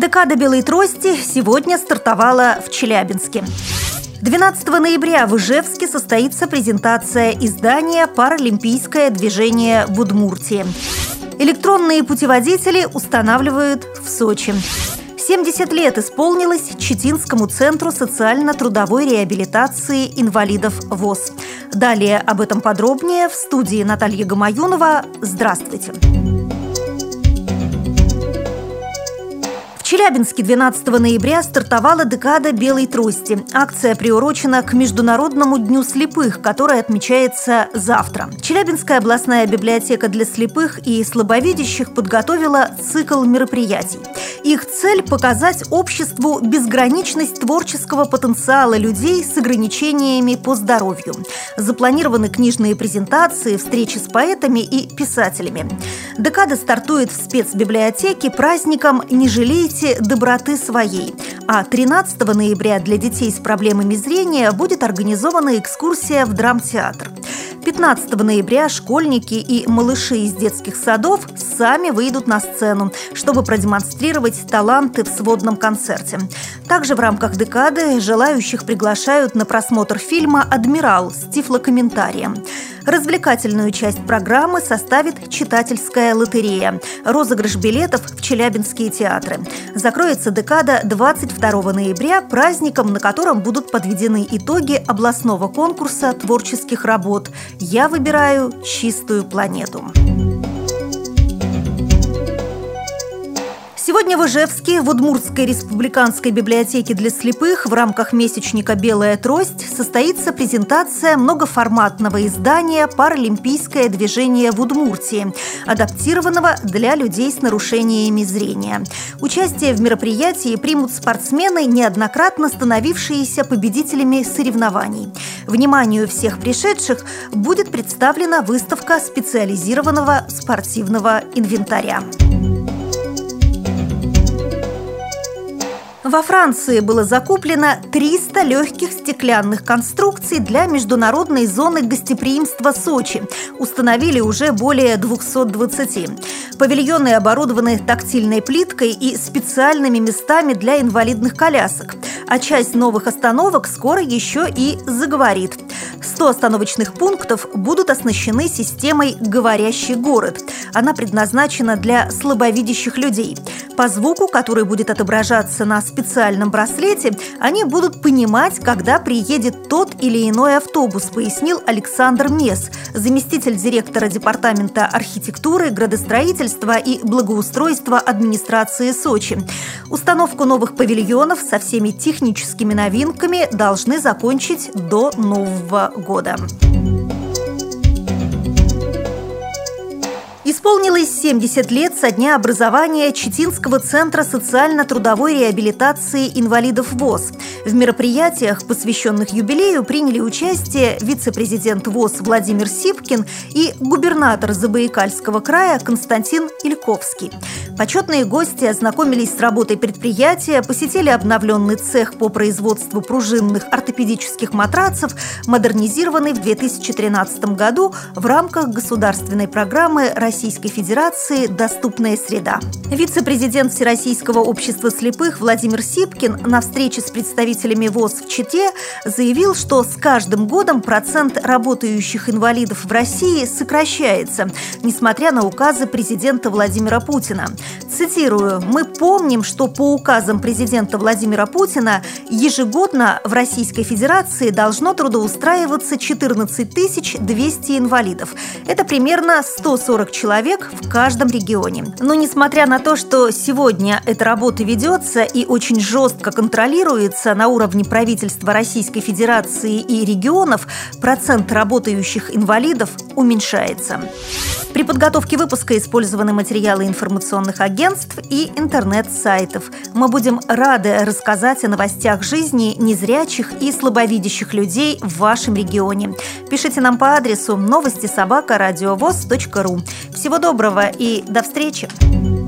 Декада белой трости сегодня стартовала в Челябинске. 12 ноября в Ижевске состоится презентация издания «Паралимпийское движение в Удмуртии». Электронные путеводители устанавливают в Сочи. 70 лет исполнилось Читинскому центру социально-трудовой реабилитации инвалидов ВОЗ. Далее об этом подробнее в студии Наталья Гамаюнова. Здравствуйте! Здравствуйте! Челябинске 12 ноября стартовала декада белой трости. Акция приурочена к Международному дню слепых, который отмечается завтра. Челябинская областная библиотека для слепых и слабовидящих подготовила цикл мероприятий. Их цель – показать обществу безграничность творческого потенциала людей с ограничениями по здоровью. Запланированы книжные презентации, встречи с поэтами и писателями. Декада стартует в спецбиблиотеке праздником «Не жалейте доброты своей». А 13 ноября для детей с проблемами зрения будет организована экскурсия в драмтеатр. 15 ноября школьники и малыши из детских садов сами выйдут на сцену, чтобы продемонстрировать таланты в сводном концерте. Также в рамках декады желающих приглашают на просмотр фильма «Адмирал» с тифлокомментарием. Развлекательную часть программы составит читательская лотерея. Розыгрыш билетов в Челябинские театры. Закроется декада 22 ноября, праздником, на котором будут подведены итоги областного конкурса творческих работ «Я выбираю чистую планету». Сегодня в Ижевске в Удмуртской республиканской библиотеке для слепых в рамках месячника «Белая трость» состоится презентация многоформатного издания «Паралимпийское движение в Удмуртии», адаптированного для людей с нарушениями зрения. Участие в мероприятии примут спортсмены, неоднократно становившиеся победителями соревнований. Вниманию всех пришедших будет представлена выставка специализированного спортивного инвентаря. Во Франции было закуплено 300 легких стеклянных конструкций для международной зоны гостеприимства Сочи. Установили уже более 220. Павильоны оборудованы тактильной плиткой и специальными местами для инвалидных колясок. А часть новых остановок скоро еще и заговорит. 100 остановочных пунктов будут оснащены системой «Говорящий город». Она предназначена для слабовидящих людей. По звуку, который будет отображаться на специальном браслете, они будут понимать, когда приедет тот или иной автобус, пояснил Александр Мес, заместитель директора Департамента архитектуры, градостроительства и благоустройства администрации Сочи. Установку новых павильонов со всеми техническими новинками должны закончить до Нового года. Исполнилось 70 лет со дня образования Читинского центра социально-трудовой реабилитации инвалидов ВОЗ. В мероприятиях, посвященных юбилею, приняли участие вице-президент ВОЗ Владимир Сипкин и губернатор Забайкальского края Константин Ильковский. Почетные гости ознакомились с работой предприятия, посетили обновленный цех по производству пружинных ортопедических матрацев, модернизированный в 2013 году в рамках государственной программы «Россия Российской Федерации «Доступная среда». Вице-президент Всероссийского общества слепых Владимир Сипкин на встрече с представителями ВОЗ в Чите заявил, что с каждым годом процент работающих инвалидов в России сокращается, несмотря на указы президента Владимира Путина. Цитирую, «Мы помним, что по указам президента Владимира Путина ежегодно в Российской Федерации должно трудоустраиваться 14 200 инвалидов. Это примерно 140 человек в каждом регионе. Но несмотря на то, что сегодня эта работа ведется и очень жестко контролируется на уровне правительства Российской Федерации и регионов, процент работающих инвалидов уменьшается. При подготовке выпуска использованы материалы информационных агентств и интернет-сайтов. Мы будем рады рассказать о новостях жизни незрячих и слабовидящих людей в вашем регионе. Пишите нам по адресу новости собака ру. Всего доброго и до встречи!